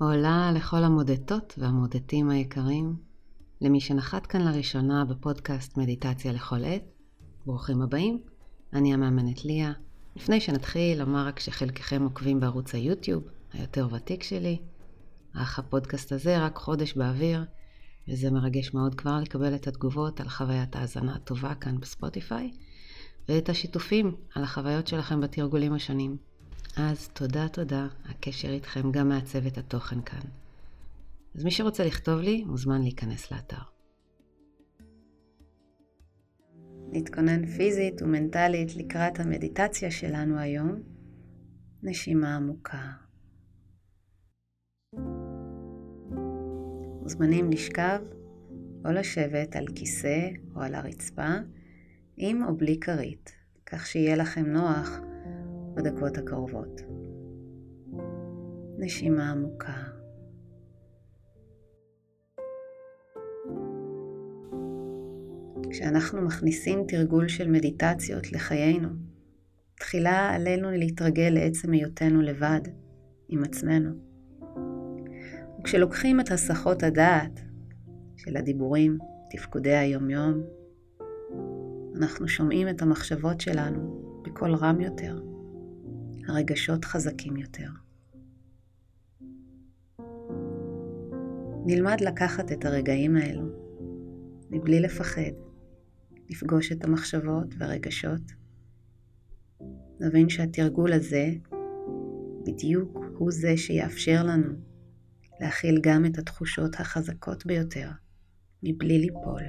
עולה לכל המודדות והמודדים היקרים, למי שנחת כאן לראשונה בפודקאסט מדיטציה לכל עת, ברוכים הבאים, אני המאמנת ליה. לפני שנתחיל, אומר רק שחלקכם עוקבים בערוץ היוטיוב, היותר ותיק שלי, אך הפודקאסט הזה רק חודש באוויר, וזה מרגש מאוד כבר לקבל את התגובות על חוויית ההאזנה הטובה כאן בספוטיפיי, ואת השיתופים על החוויות שלכם בתרגולים השונים. אז תודה תודה, הקשר איתכם גם מעצב את התוכן כאן. אז מי שרוצה לכתוב לי, מוזמן להיכנס לאתר. נתכונן פיזית ומנטלית לקראת המדיטציה שלנו היום. נשימה עמוקה. מוזמנים לשכב או לשבת על כיסא או על הרצפה, עם או בלי כרית, כך שיהיה לכם נוח בדקות הקרובות. נשימה עמוקה. כשאנחנו מכניסים תרגול של מדיטציות לחיינו, תחילה עלינו להתרגל לעצם היותנו לבד, עם עצמנו. וכשלוקחים את הסחות הדעת של הדיבורים, תפקודי היומיום, אנחנו שומעים את המחשבות שלנו בקול רם יותר, הרגשות חזקים יותר. נלמד לקחת את הרגעים האלו, מבלי לפחד, לפגוש את המחשבות והרגשות. נבין שהתרגול הזה בדיוק הוא זה שיאפשר לנו להכיל גם את התחושות החזקות ביותר, מבלי ליפול,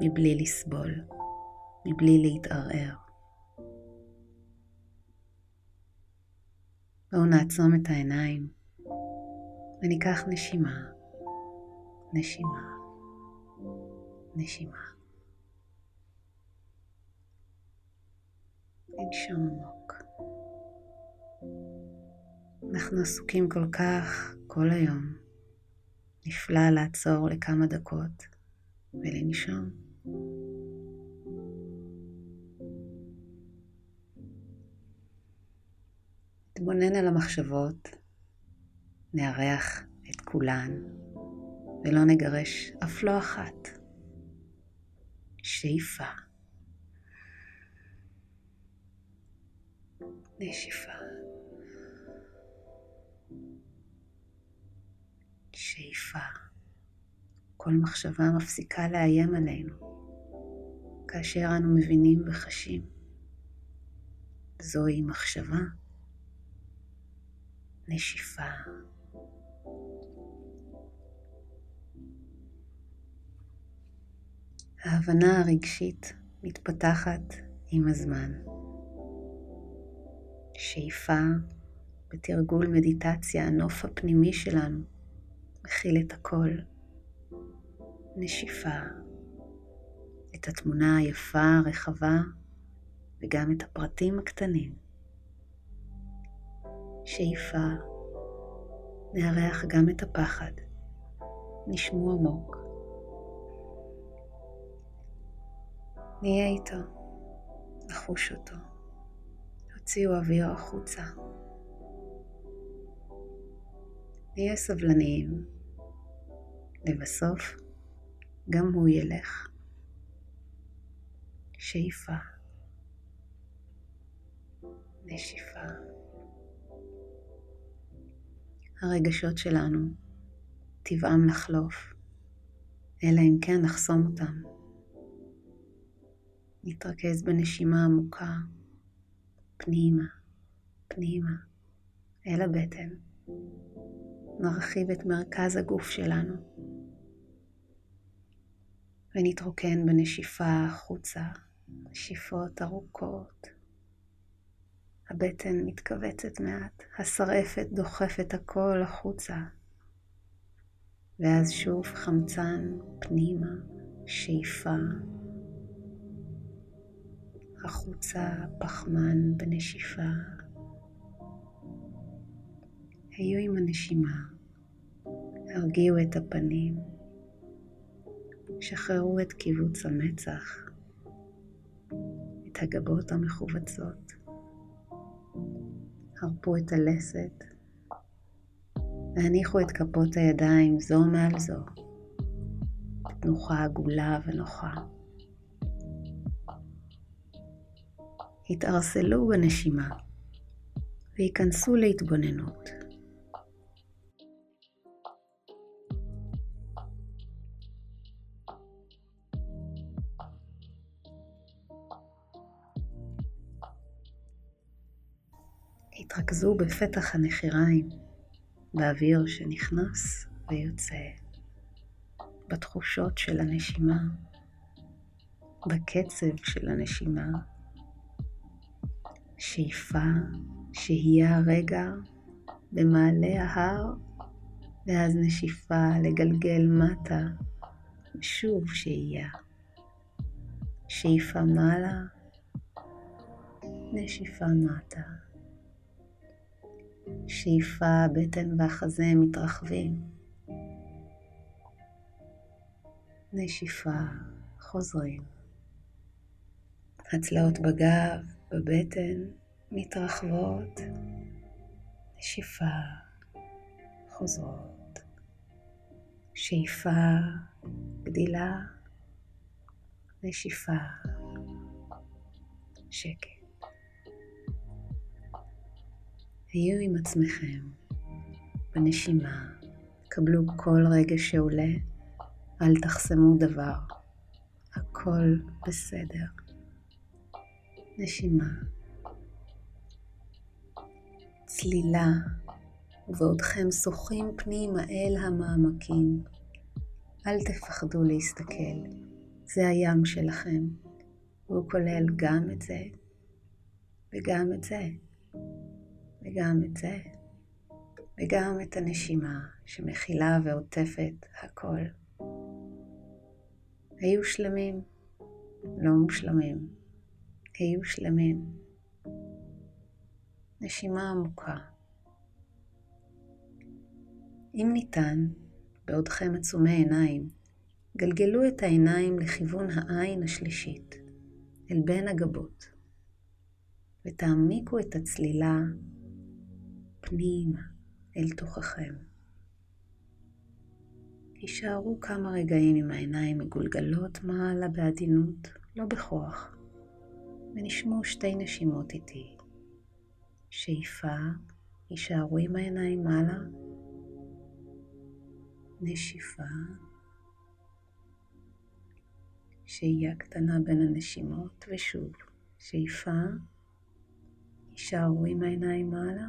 מבלי לסבול, מבלי להתערער. בואו נעצום את העיניים וניקח נשימה, נשימה, נשימה. לנשום עמוק. אנחנו עסוקים כל כך כל היום. נפלא לעצור לכמה דקות ולנשום. נתבונן על המחשבות, נארח את כולן, ולא נגרש אף לא אחת. שאיפה. נשיפה. שאיפה. כל מחשבה מפסיקה לאיים עלינו, כאשר אנו מבינים וחשים. זוהי מחשבה. נשיפה. ההבנה הרגשית מתפתחת עם הזמן. שאיפה בתרגול מדיטציה, הנוף הפנימי שלנו מכיל את הכל. נשיפה, את התמונה היפה, הרחבה, וגם את הפרטים הקטנים. שאיפה, נארח גם את הפחד. נשמו עמוק. נהיה איתו, נחוש אותו. הוציאו אוויר החוצה. נהיה סבלניים. לבסוף, גם הוא ילך. שאיפה. נשיפה. הרגשות שלנו, טבעם לחלוף, אלא אם כן נחסום אותם. נתרכז בנשימה עמוקה, פנימה, פנימה, אל הבטן. נרחיב את מרכז הגוף שלנו, ונתרוקן בנשיפה החוצה, נשיפות ארוכות. הבטן מתכווצת מעט, השרעפת דוחפת הכל החוצה. ואז שוב חמצן פנימה, שאיפה. החוצה פחמן בנשיפה. היו עם הנשימה, הרגיעו את הפנים, שחררו את קיבוץ המצח, את הגבות המכווצות. הרפו את הלסת, והניחו את כפות הידיים זו מעל זו, תנוחה עגולה ונוחה. התערסלו בנשימה וייכנסו להתבוננות. התרכזו בפתח הנחיריים, באוויר שנכנס ויוצא, בתחושות של הנשימה, בקצב של הנשימה, שאיפה, שהייה רגע במעלה ההר, ואז נשיפה לגלגל מטה, ושוב שהייה. שאיפה מעלה, נשיפה מטה. שאיפה, הבטן והחזה מתרחבים. נשיפה, חוזרים. הצלעות בגב, בבטן, מתרחבות. נשיפה, חוזרות. שאיפה, גדילה. נשיפה, שקט. היו עם עצמכם בנשימה, קבלו כל רגע שעולה, אל תחסמו דבר, הכל בסדר. נשימה, צלילה, ובעודכם שוחים פנימה אל המעמקים. אל תפחדו להסתכל, זה הים שלכם, והוא כולל גם את זה וגם את זה. וגם את זה, וגם את הנשימה שמכילה ועוטפת הכל. היו שלמים, לא מושלמים, היו שלמים. נשימה עמוקה. אם ניתן, בעודכם עצומי עיניים, גלגלו את העיניים לכיוון העין השלישית, אל בין הגבות, ותעמיקו את הצלילה פנימה אל תוככם. הישארו כמה רגעים עם העיניים מגולגלות מעלה בעדינות, לא בכוח, ונשמו שתי נשימות איתי. שאיפה, הישארו עם העיניים מעלה. נשיפה, שהייה קטנה בין הנשימות, ושוב, שאיפה, הישארו עם העיניים מעלה.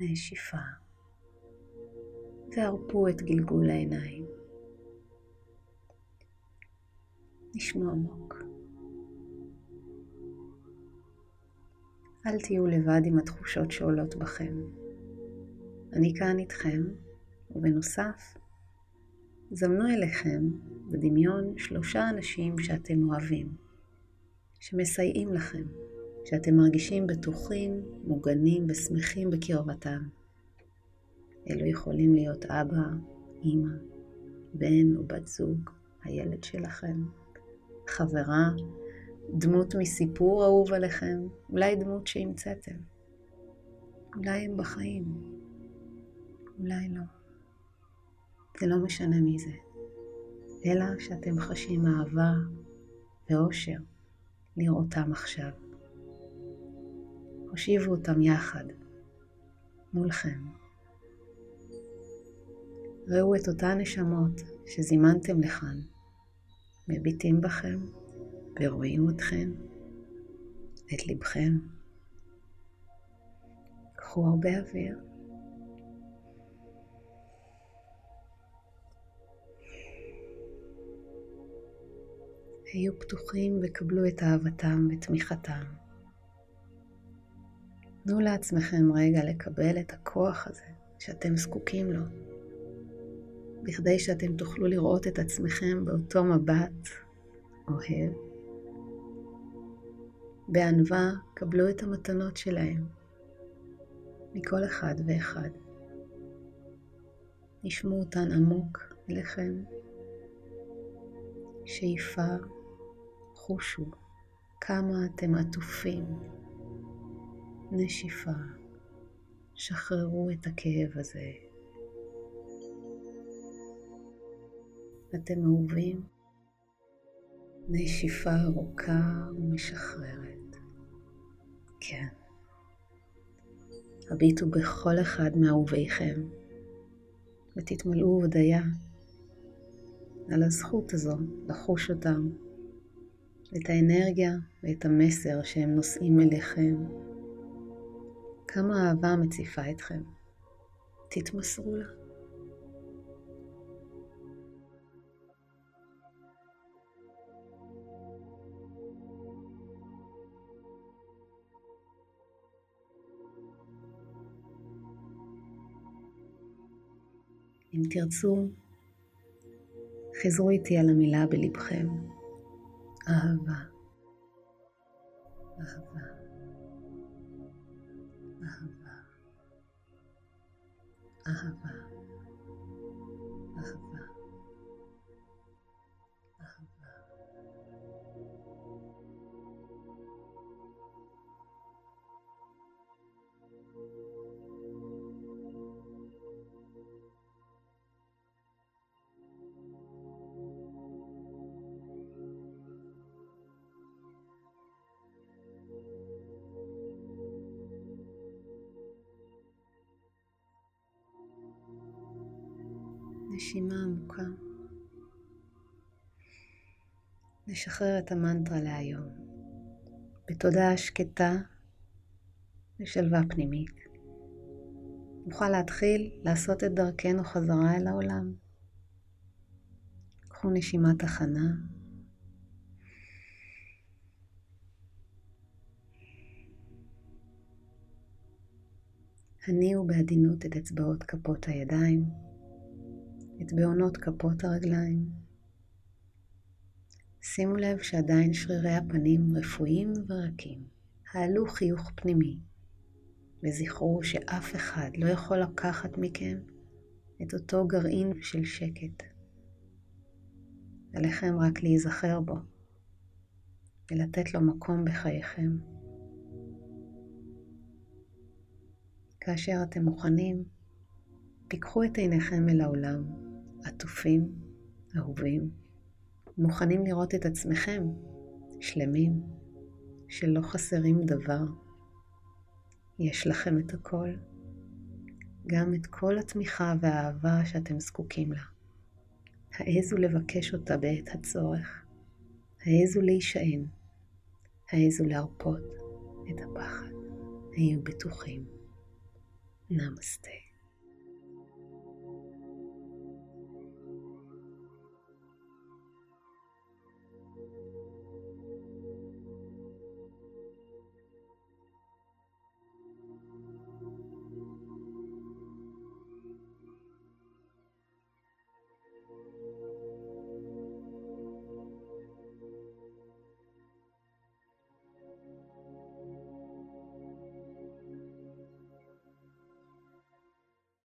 נשיפה, והרפו את גלגול העיניים. נשמע עמוק. אל תהיו לבד עם התחושות שעולות בכם. אני כאן איתכם, ובנוסף, זמנו אליכם בדמיון שלושה אנשים שאתם אוהבים, שמסייעים לכם. שאתם מרגישים בטוחים, מוגנים ושמחים בקרבתם. אלו יכולים להיות אבא, אמא, בן או בת זוג, הילד שלכם, חברה, דמות מסיפור אהוב עליכם, אולי דמות שהמצאתם. אולי הם בחיים, אולי לא. זה לא משנה מי זה, אלא שאתם חשים אהבה ואושר לראותם עכשיו. הושיבו אותם יחד, מולכם. ראו את אותן נשמות שזימנתם לכאן, מביטים בכם ורואים אתכם, את לבכם. קחו הרבה אוויר. היו פתוחים וקבלו את אהבתם ותמיכתם. תנו לעצמכם רגע לקבל את הכוח הזה שאתם זקוקים לו, בכדי שאתם תוכלו לראות את עצמכם באותו מבט אוהב. בענווה קבלו את המתנות שלהם, מכל אחד ואחד. נשמו אותן עמוק אליכם. שאיפה, חושו כמה אתם עטופים נשיפה, שחררו את הכאב הזה. אתם אהובים, נשיפה ארוכה ומשחררת. כן. הביטו בכל אחד מאהוביכם ותתמלאו הודיה על הזכות הזו לחוש אותם, את האנרגיה ואת המסר שהם נושאים אליכם. כמה אהבה מציפה אתכם. תתמסרו לה. אם תרצו, חזרו איתי על המילה בלבכם, אהבה, אהבה, אהבה, נשימה עמוקה. נשחרר את המנטרה להיום. בתודעה שקטה ושלווה פנימית. נוכל להתחיל לעשות את דרכנו חזרה אל העולם. קחו נשימת הכנה. הניעו בעדינות את אצבעות כפות הידיים. את בעונות כפות הרגליים. שימו לב שעדיין שרירי הפנים רפואיים ורקים. העלו חיוך פנימי, וזכרו שאף אחד לא יכול לקחת מכם את אותו גרעין של שקט. עליכם רק להיזכר בו ולתת לו מקום בחייכם. כאשר אתם מוכנים, פיקחו את עיניכם אל העולם עטופים, אהובים, מוכנים לראות את עצמכם שלמים, שלא חסרים דבר. יש לכם את הכל, גם את כל התמיכה והאהבה שאתם זקוקים לה. העזו לבקש אותה בעת הצורך, העזו להישען, העזו להרפות את הפחד, היו בטוחים. נמסטה.